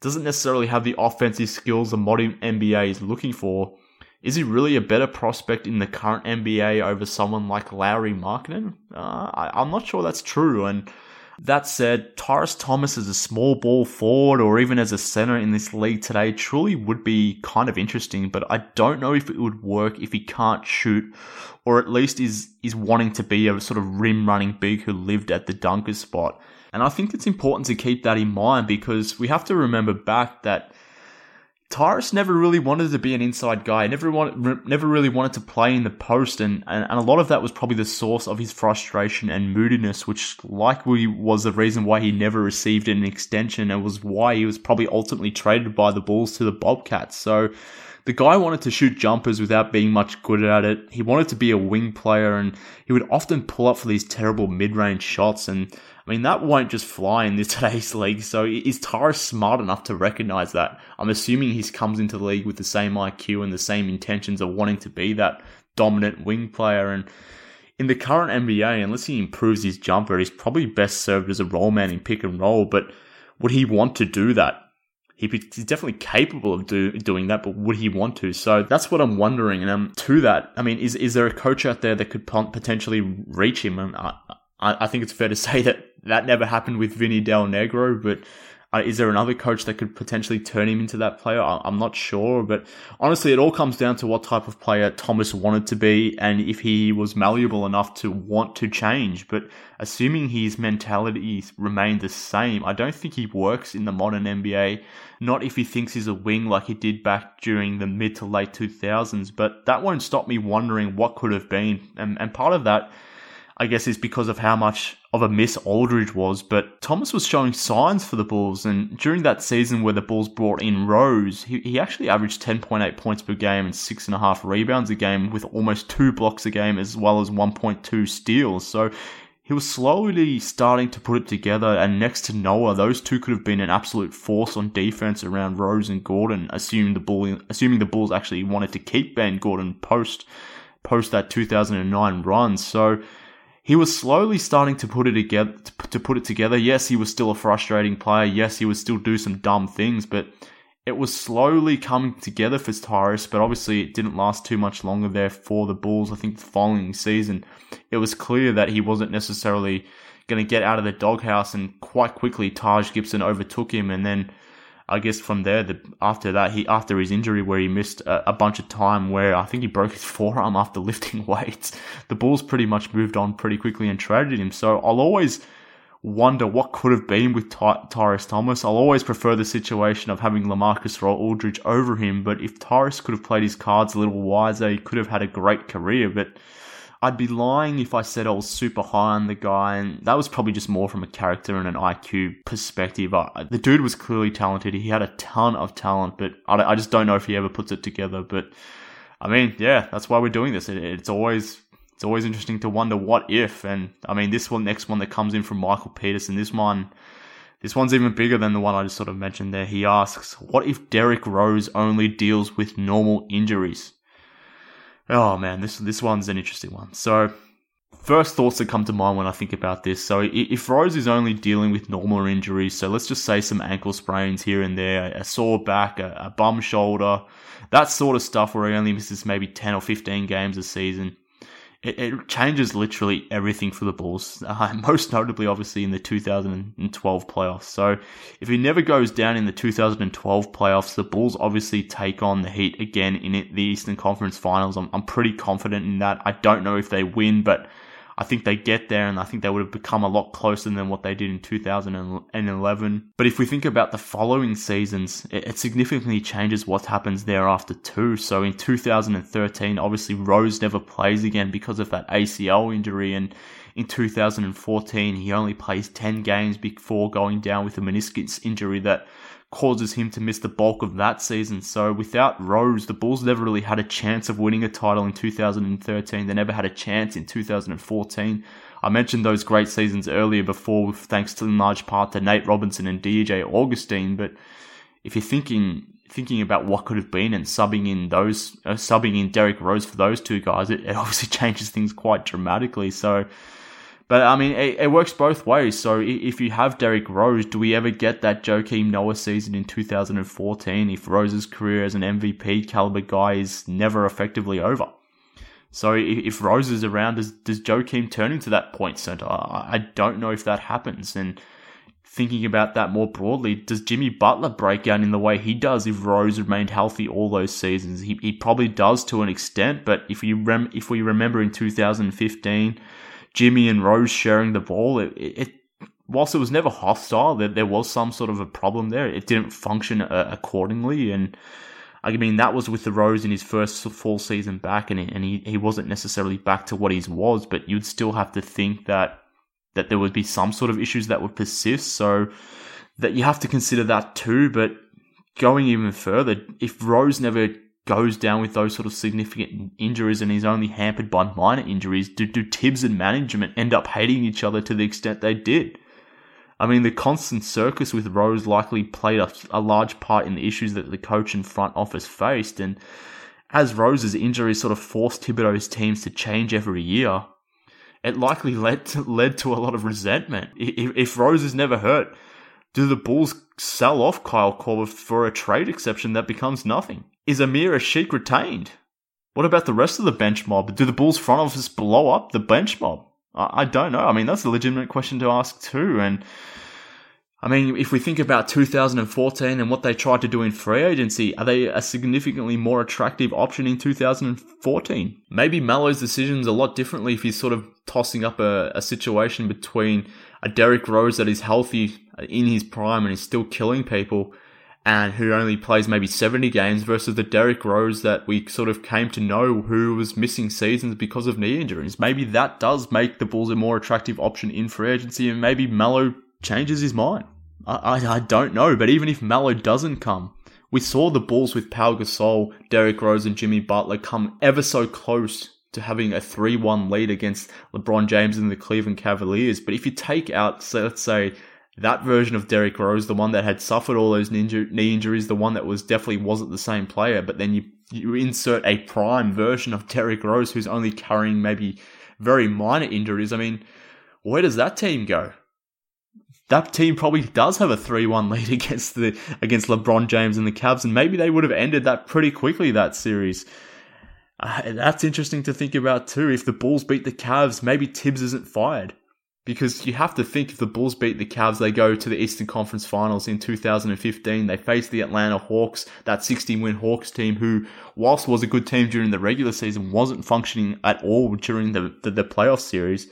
doesn't necessarily have the offensive skills the modern NBA is looking for, is he really a better prospect in the current NBA over someone like Lauri Markkanen? Uh, I, I'm not sure that's true, and that said, Tyrus Thomas as a small ball forward or even as a center in this league today truly would be kind of interesting, but I don't know if it would work if he can't shoot or at least is is wanting to be a sort of rim running big who lived at the dunker spot. And I think it's important to keep that in mind because we have to remember back that Tyrus never really wanted to be an inside guy. Never wanted, never really wanted to play in the post, and, and, and a lot of that was probably the source of his frustration and moodiness, which likely was the reason why he never received an extension, and was why he was probably ultimately traded by the Bulls to the Bobcats. So the guy wanted to shoot jumpers without being much good at it. He wanted to be a wing player, and he would often pull up for these terrible mid-range shots. And I mean, that won't just fly in this today's league. So is Tyrus smart enough to recognize that? I'm assuming he comes into the league with the same IQ and the same intentions of wanting to be that dominant wing player. And in the current NBA, unless he improves his jumper, he's probably best served as a role man in pick and roll. But would he want to do that? He's definitely capable of do, doing that, but would he want to? So that's what I'm wondering. And um, to that, I mean, is is there a coach out there that could potentially reach him? And I, I think it's fair to say that that never happened with Vinny Del Negro, but uh, is there another coach that could potentially turn him into that player? I- am not sure, but honestly, it all comes down to what type of player Thomas wanted to be and if he was malleable enough to want to change. But assuming his mentality remained the same, I don't think he works in the modern NBA. Not if he thinks he's a wing like he did back during the mid to late 2000s, but that won't stop me wondering what could have been. And, and part of that I guess is because of how much of a miss Aldridge was, but Thomas was showing signs for the Bulls, and during that season where the Bulls brought in Rose, he, he actually averaged 10.8 points per game and 6.5 rebounds a game with almost 2 blocks a game as well as 1.2 steals. So he was slowly starting to put it together, and next to Noah, those two could have been an absolute force on defense around Rose and Gordon, assuming the Bull, assuming the Bulls actually wanted to keep Ben Gordon post post that 2009 run. So he was slowly starting to put it together. To put it together, yes, he was still a frustrating player. Yes, he would still do some dumb things, but it was slowly coming together for Tyrus. But obviously, it didn't last too much longer there for the Bulls. I think the following season, it was clear that he wasn't necessarily going to get out of the doghouse, and quite quickly, Taj Gibson overtook him, and then I guess from there, the, after that, he after his injury where he missed a, a, bunch of time, where I think he broke his forearm after lifting weights, the Bulls pretty much moved on pretty quickly and traded him. So I'll always wonder what could have been with Ty- Tyrus Thomas. I'll always prefer the situation of having Lamarcus Aldridge over him, but if Tyrus could have played his cards a little wiser, he could have had a great career. But I'd be lying if I said I was super high on the guy, and that was probably just more from a character and an IQ perspective. I, the dude was clearly talented. He had a ton of talent, but I, I, just don't know if he ever puts it together. But I mean, yeah, that's why we're doing this. It, it's always it's always interesting to wonder what if. And I mean, this one, next one that comes in from Michael Peterson, this one. This one's even bigger than the one I just sort of mentioned there. He asks, What if Derrick Rose only deals with normal injuries? Oh man, this this one's an interesting one. So, first thoughts that come to mind when I think about this. So, if Rose is only dealing with normal injuries, so let's just say some ankle sprains here and there, a sore back, a, a bum shoulder, that sort of stuff, where he only misses maybe ten or fifteen games a season it, it changes literally everything for the Bulls. Uh, most notably, obviously, in the 2012 playoffs. So, if he never goes down in the 2012 playoffs, the Bulls obviously take on the Heat again in it, the Eastern Conference Finals. I'm, I'm pretty confident in that. I don't know if they win, but I think they get there and I think they would have become a lot closer than what they did in 2011. But if we think about the following seasons, it, significantly changes what happens thereafter too. So in 2013, obviously Rose never plays again because of that ACL injury and in 2014, he only plays 10 games before going down with a meniscus injury that causes him to miss the bulk of that season. So without Rose, the Bulls never really had a chance of winning a title in 2013. They never had a chance in 2014. I mentioned those great seasons earlier before, thanks to in large part to Nate Robinson and DJ Augustin. But if you're thinking thinking about what could have been and subbing in those uh, subbing in Derrick Rose for those two guys, it, it obviously changes things quite dramatically. So but I mean, it, it, works both ways. So if you have Derrick Rose, do we ever get that Joakim Noah season in 2014 if Rose's career as an MVP caliber guy is never effectively over? So if Rose is around, does, does Joakim turn into that point center? I don't know if that happens. And thinking about that more broadly, does Jimmy Butler break out in the way he does if Rose remained healthy all those seasons? He, he probably does to an extent, but if you rem- if we remember in 2015 Jimmy and Rose sharing the ball, it, it whilst it was never hostile, there, there was some sort of a problem there. It didn't function uh, accordingly, and I mean that was with the Rose in his first full season back, and and he, he wasn't necessarily back to what he was, but you'd still have to think that that there would be some sort of issues that would persist. So that you have to consider that too. But going even further, if Rose never goes down with those sort of significant injuries and he's only hampered by minor injuries, do, do Thibs and management end up hating each other to the extent they did? I mean, the constant circus with Rose likely played a, a large part in the issues that the coach and front office faced. And as Rose's injuries sort of forced Thibodeau's teams to change every year, it likely led to, led to a lot of resentment. If, if Rose is never hurt, do the Bulls sell off Kyle Korver for a trade exception that becomes nothing? Is Omer Asik retained? What about the rest of the bench mob? Do the Bulls front office blow up the bench mob? I, I don't know. I mean, that's a legitimate question to ask too. And I mean, if we think about 2014 and what they tried to do in free agency, are they a significantly more attractive option in 2014? Maybe Melo's decisions a lot differently if he's sort of tossing up a, a situation between a Derrick Rose that is healthy in his prime and is still killing people and who only plays maybe 70 games versus the Derrick Rose that we sort of came to know who was missing seasons because of knee injuries. Maybe that does make the Bulls a more attractive option in free agency and maybe Melo changes his mind. I, I, I don't know, but even if Melo doesn't come, we saw the Bulls with Pau Gasol, Derrick Rose and Jimmy Butler come ever so close to having a 3-1 lead against LeBron James and the Cleveland Cavaliers. But if you take out, let's say, that version of Derrick Rose, the one that had suffered all those ninja, knee injuries, the one that was definitely wasn't the same player, but then you you insert a prime version of Derrick Rose who's only carrying maybe very minor injuries. I mean, where does that team go? That team probably does have a 3-1 lead against the against LeBron James and the Cavs, and maybe they would have ended that pretty quickly that series. Uh, that's interesting to think about too. If the Bulls beat the Cavs, maybe Thibs isn't fired because you have to think if the Bulls beat the Cavs, they go to the Eastern Conference Finals in 2015. They face the Atlanta Hawks, that 16 win Hawks team, who, whilst was a good team during the regular season, wasn't functioning at all during the, the, the playoff series.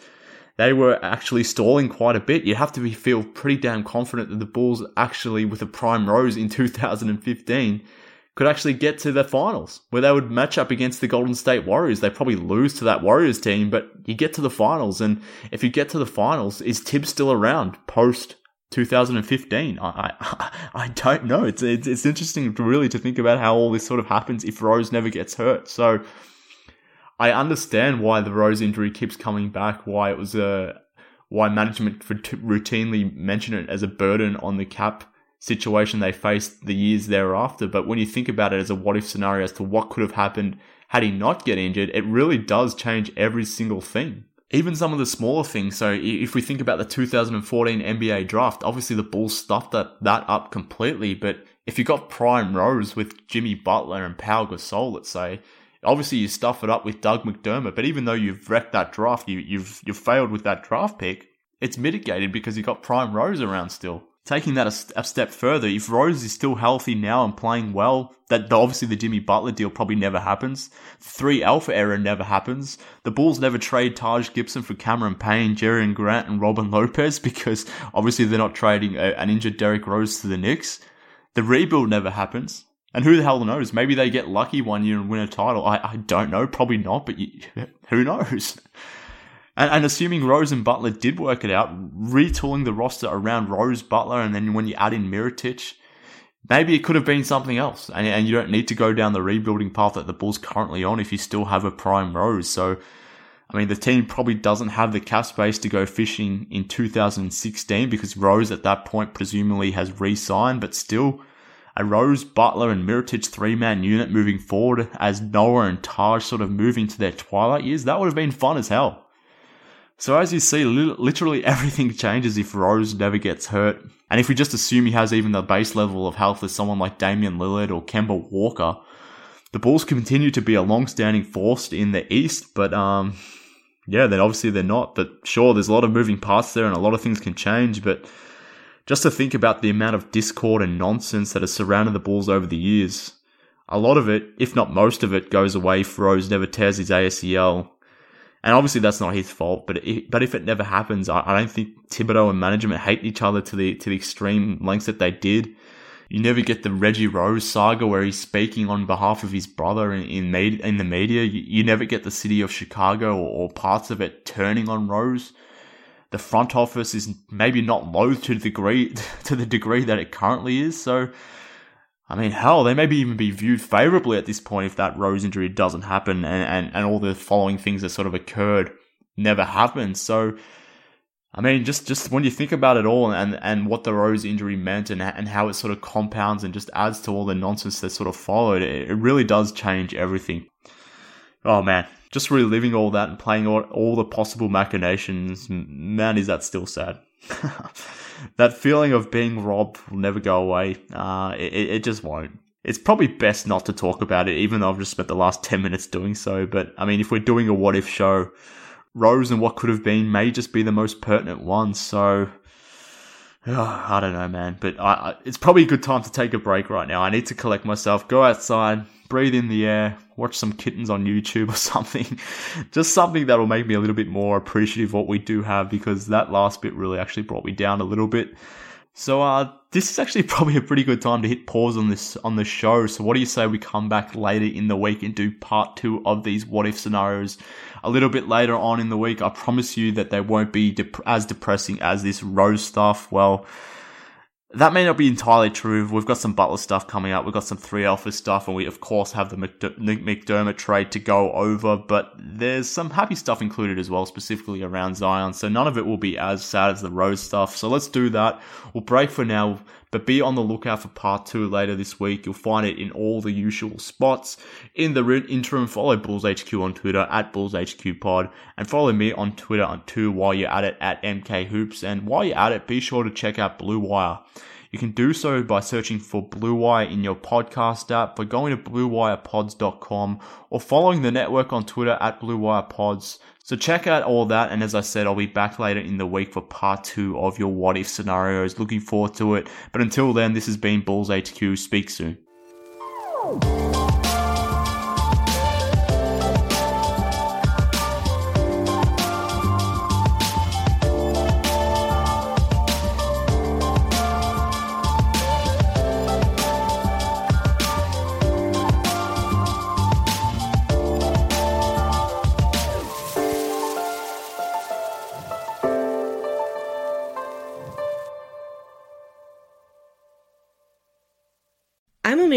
They were actually stalling quite a bit. You have to be, feel pretty damn confident that the Bulls actually, with a prime rose in 2015, could actually get to the finals where they would match up against the Golden State Warriors. They probably lose to that Warriors team, but you get to the finals. And if you get to the finals, is Thibs still around post 2015? I, I, I don't know. It's, it's, it's interesting really to think about how all this sort of happens if Rose never gets hurt. So I understand why the Rose injury keeps coming back, why it was a, why management for routinely mention it as a burden on the cap situation they faced the years thereafter. But when you think about it as a what if scenario as to what could have happened had he not get injured, it really does change every single thing. Even some of the smaller things. So if we think about the 2014 NBA draft, obviously the Bulls stuffed that, that up completely. But if you got prime Rose with Jimmy Butler and Pau Gasol, let's say, obviously you stuff it up with Doug McDermott. But even though you've wrecked that draft, you, you've you've failed with that draft pick. It's mitigated because you got prime Rose around still. Taking that a, a, step further, if Rose is still healthy now and playing well, that obviously the Jimmy Butler deal probably never happens. The Three alpha era never happens. The Bulls never trade Taj Gibson for Cameron Payne, Jerian Grant, and Robin Lopez because obviously they're not trading a, an injured Derrick Rose to the Knicks. The rebuild never happens. And who the hell knows? Maybe they get lucky one year and win a title. I, I don't know. Probably not, but you, who knows? And, and, assuming Rose and Butler did work it out, retooling the roster around Rose, Butler, and then when you add in Mirotic, maybe it could have been something else. And, and you don't need to go down the rebuilding path that the Bulls currently on if you still have a prime Rose. So, I mean, the team probably doesn't have the cap space to go fishing in 2016 because Rose at that point presumably has re-signed, but still a Rose, Butler, and Mirotic three man unit moving forward as Noah and Taj sort of move into their twilight years, that would have been fun as hell. So as you see, literally everything changes if Rose never gets hurt. And if we just assume he has even the base level of health as someone like Damian Lillard or Kemba Walker, the Bulls continue to be a long-standing force in the East. But um, yeah, then obviously they're not. But sure, there's a lot of moving parts there, and a lot of things can change. But just to think about the amount of discord and nonsense that has surrounded the Bulls over the years, a lot of it, if not most of it, goes away if Rose never tears his ACL and obviously that's not his fault, but but if it never happens, I, I don't think Thibodeau and management hate each other to the to the extreme lengths that they did. You never get the Reggie Rose saga where he's speaking on behalf of his brother in in, in the media. You, you, never get the city of Chicago or, or parts of it turning on Rose. The front office is maybe not loath to the degree to the degree that it currently is. So I mean, hell, they maybe even be viewed favorably at this point if that Rose injury doesn't happen and, and, and all the following things that sort of occurred never happen. So, I mean, just, just when you think about it all and, and what the Rose injury meant and, and how it sort of compounds and just adds to all the nonsense that sort of followed, it, it really does change everything. Oh man, just reliving all that and playing all, all the possible machinations, man, is that still sad. that feeling of being robbed will never go away. Uh, it, it just won't. It's probably best not to talk about it, even though I've just spent the last 10 minutes doing so. But I mean, if we're doing a what if show, Rose and what could have been may just be the most pertinent one. So, oh, I don't know, man. But I, I, it's probably a good time to take a break right now. I need to collect myself, go outside, breathe in the air, watch some kittens on YouTube or something. Just something that'll make me a little bit more appreciative of what we do have because that last bit really actually brought me down a little bit. So uh, this is actually probably a pretty good time to hit pause on this on the show. So what do you say we come back later in the week and do part two of these what if scenarios a little bit later on in the week? I promise you that they won't be dep- as depressing as this rose stuff. Well that may not be entirely true. We've got some Butler stuff coming up. We've got some three alpha stuff, and we of course have the McDermott trade to go over. But there's some happy stuff included as well, specifically around Zion. So none of it will be as sad as the Rose stuff. So let's do that. We'll break for now, but be on the lookout for part two later this week. You'll find it in all the usual spots. In the interim, follow Bulls HQ on Twitter at Bulls HQ Pod, and follow me on Twitter too while you're at it at MK Hoops. And while you're at it, be sure to check out Blue Wire. You can do so by searching for Blue Wire in your podcast app, by going to bluewirepods.com, or following the network on Twitter at BlueWirePods. So check out all that, and as I said, I'll be back later in the week for part two of your what if scenarios. Looking forward to it. But until then, this has been Bulls HQ. Speak soon.